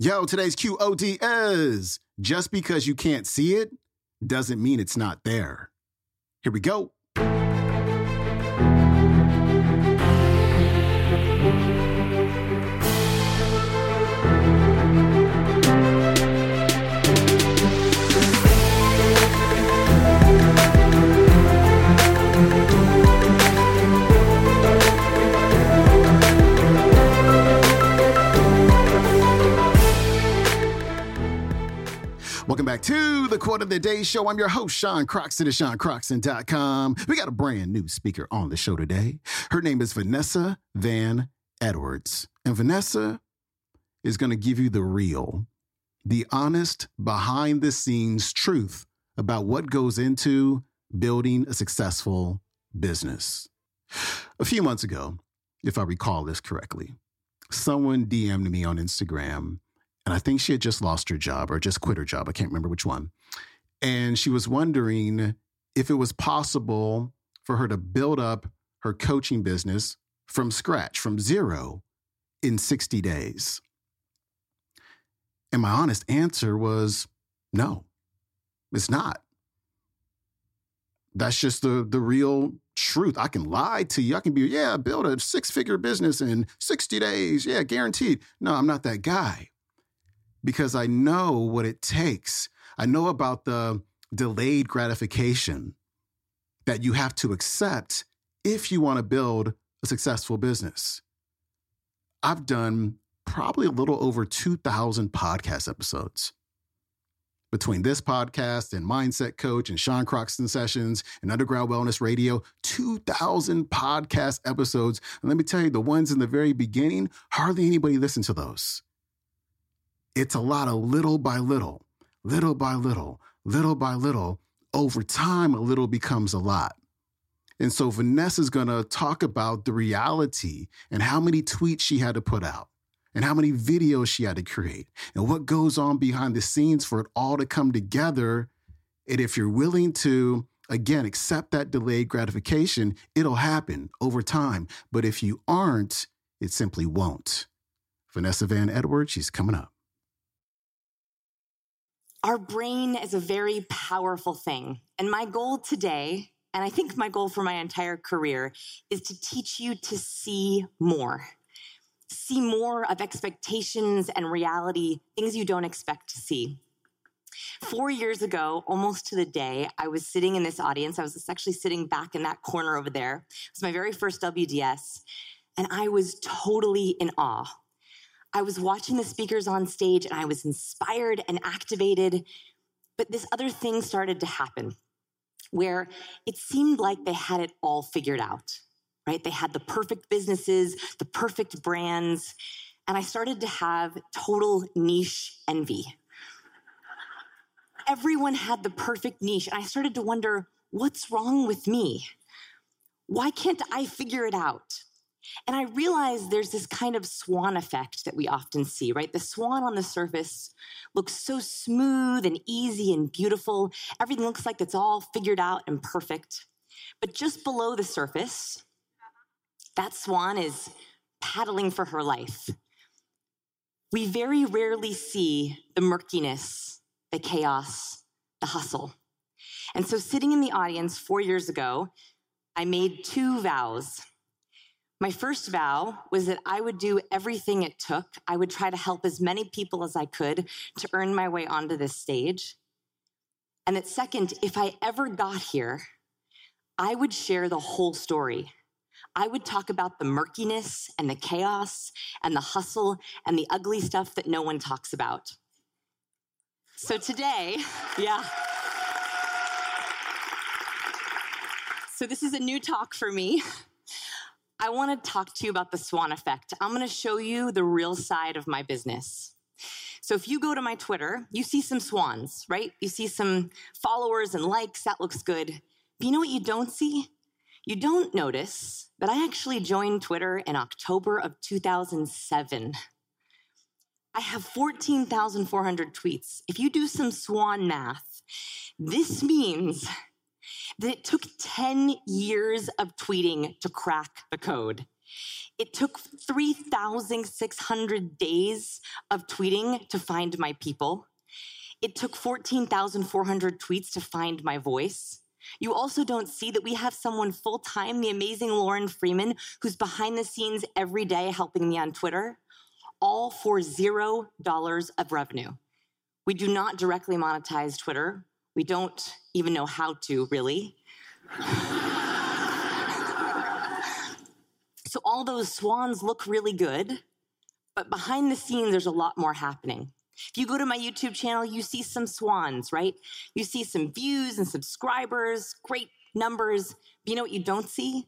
Yo, today's QOD is just because you can't see it doesn't mean it's not there. Here we go. To the Quote of the Day Show. I'm your host, Sean Croxton of SeanCroxton.com. We got a brand new speaker on the show today. Her name is Vanessa Van Edwards. And Vanessa is going to give you the real, the honest, behind the scenes truth about what goes into building a successful business. A few months ago, if I recall this correctly, someone DM'd me on Instagram and I think she had just lost her job or just quit her job. I can't remember which one. And she was wondering if it was possible for her to build up her coaching business from scratch, from zero, in 60 days. And my honest answer was no, it's not. That's just the, the real truth. I can lie to you. I can be, yeah, build a six figure business in 60 days. Yeah, guaranteed. No, I'm not that guy because I know what it takes. I know about the delayed gratification that you have to accept if you want to build a successful business. I've done probably a little over 2,000 podcast episodes. Between this podcast and Mindset Coach and Sean Croxton Sessions and Underground Wellness Radio, 2,000 podcast episodes. And let me tell you, the ones in the very beginning, hardly anybody listened to those. It's a lot of little by little, little by little, little by little. Over time, a little becomes a lot. And so Vanessa's going to talk about the reality and how many tweets she had to put out and how many videos she had to create and what goes on behind the scenes for it all to come together. And if you're willing to, again, accept that delayed gratification, it'll happen over time. But if you aren't, it simply won't. Vanessa Van Edwards, she's coming up. Our brain is a very powerful thing. And my goal today, and I think my goal for my entire career, is to teach you to see more. See more of expectations and reality, things you don't expect to see. Four years ago, almost to the day, I was sitting in this audience. I was actually sitting back in that corner over there. It was my very first WDS, and I was totally in awe I was watching the speakers on stage and I was inspired and activated. But this other thing started to happen where it seemed like they had it all figured out, right? They had the perfect businesses, the perfect brands. And I started to have total niche envy. Everyone had the perfect niche. And I started to wonder what's wrong with me? Why can't I figure it out? And I realize there's this kind of swan effect that we often see, right? The swan on the surface looks so smooth and easy and beautiful. Everything looks like it's all figured out and perfect. But just below the surface, that swan is paddling for her life. We very rarely see the murkiness, the chaos, the hustle. And so, sitting in the audience four years ago, I made two vows. My first vow was that I would do everything it took. I would try to help as many people as I could to earn my way onto this stage. And that second, if I ever got here, I would share the whole story. I would talk about the murkiness and the chaos and the hustle and the ugly stuff that no one talks about. So today, yeah. So this is a new talk for me. I want to talk to you about the swan effect. I'm going to show you the real side of my business. So if you go to my Twitter, you see some swans, right? You see some followers and likes. That looks good. But you know what you don't see? You don't notice that I actually joined Twitter in October of 2007. I have 14,400 tweets. If you do some swan math, this means that it took 10 years of tweeting to crack the code. It took 3,600 days of tweeting to find my people. It took 14,400 tweets to find my voice. You also don't see that we have someone full time, the amazing Lauren Freeman, who's behind the scenes every day helping me on Twitter, all for zero dollars of revenue. We do not directly monetize Twitter. We don't even know how to, really. so all those swans look really good, but behind the scenes, there's a lot more happening. If you go to my YouTube channel, you see some swans, right? You see some views and subscribers, great numbers. But you know what you don't see?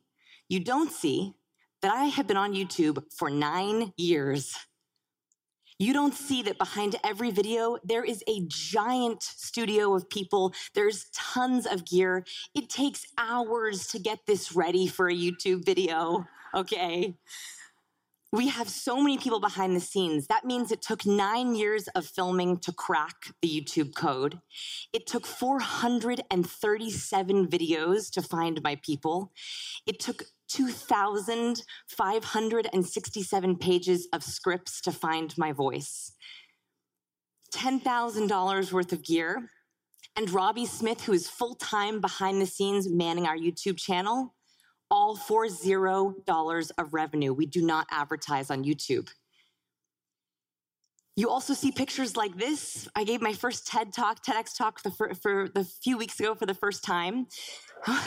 You don't see that I have been on YouTube for nine years. You don't see that behind every video, there is a giant studio of people. There's tons of gear. It takes hours to get this ready for a YouTube video, okay? We have so many people behind the scenes. That means it took nine years of filming to crack the YouTube code. It took 437 videos to find my people. It took 2,567 pages of scripts to find my voice. $10,000 worth of gear. And Robbie Smith, who is full time behind the scenes manning our YouTube channel, all for zero dollars of revenue. We do not advertise on YouTube. You also see pictures like this. I gave my first TED talk, TEDx talk for, for, for the few weeks ago for the first time. it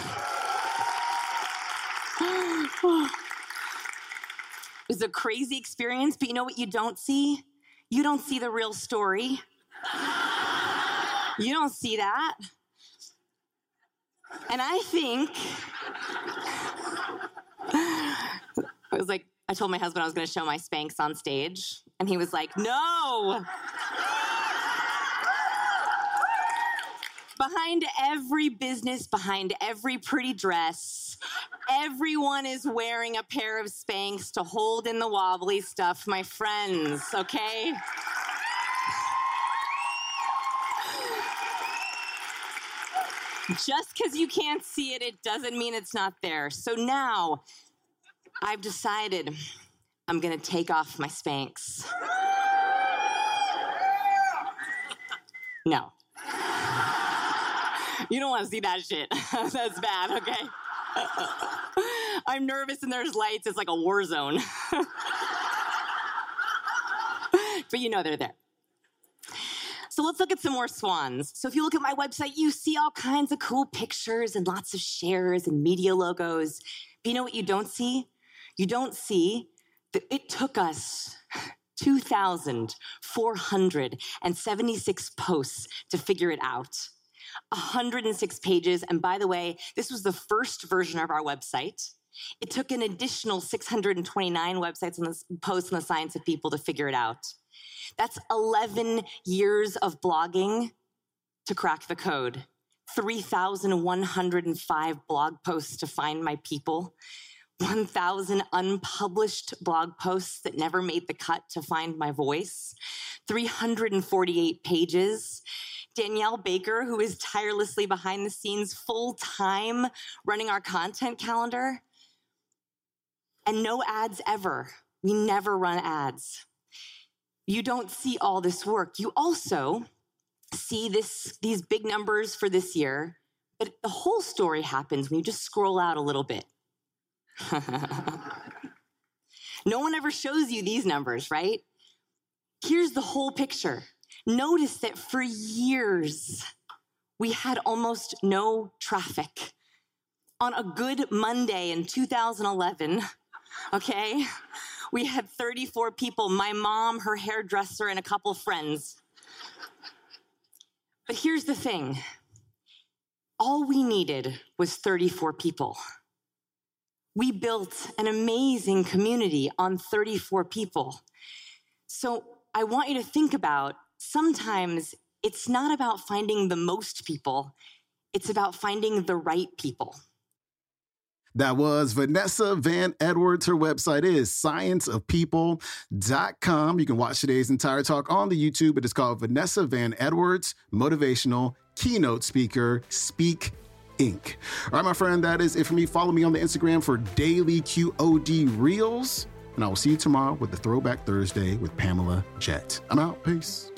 was a crazy experience, but you know what you don't see? You don't see the real story. You don't see that. And I think I was like, I told my husband I was going to show my Spanx on stage, and he was like, no. behind every business, behind every pretty dress, everyone is wearing a pair of Spanx to hold in the wobbly stuff, my friends, okay? Just because you can't see it, it doesn't mean it's not there. So now I've decided I'm gonna take off my Spanx. No. You don't wanna see that shit. That's bad, okay? I'm nervous and there's lights. It's like a war zone. but you know they're there. So let's look at some more swans. So if you look at my website, you see all kinds of cool pictures and lots of shares and media logos. But you know what you don't see? You don't see that it took us 2,476 posts to figure it out. 106 pages. And by the way, this was the first version of our website. It took an additional 629 websites and posts on the science of people to figure it out. That's 11 years of blogging to crack the code, 3,105 blog posts to find my people, 1,000 unpublished blog posts that never made the cut to find my voice, 348 pages. Danielle Baker, who is tirelessly behind the scenes full time running our content calendar. And no ads ever. We never run ads you don't see all this work. You also see this, these big numbers for this year, but the whole story happens when you just scroll out a little bit. no one ever shows you these numbers, right? Here's the whole picture. Notice that for years, we had almost no traffic. On a good Monday in 2011, okay, we had 34 people my mom, her hairdresser, and a couple friends. But here's the thing all we needed was 34 people. We built an amazing community on 34 people. So I want you to think about sometimes it's not about finding the most people, it's about finding the right people. That was Vanessa Van Edwards. Her website is scienceofpeople.com. You can watch today's entire talk on the YouTube. It is called Vanessa Van Edwards Motivational Keynote Speaker Speak Inc. All right, my friend, that is it for me. Follow me on the Instagram for daily QOD Reels. And I will see you tomorrow with the Throwback Thursday with Pamela Jett. I'm out. Peace.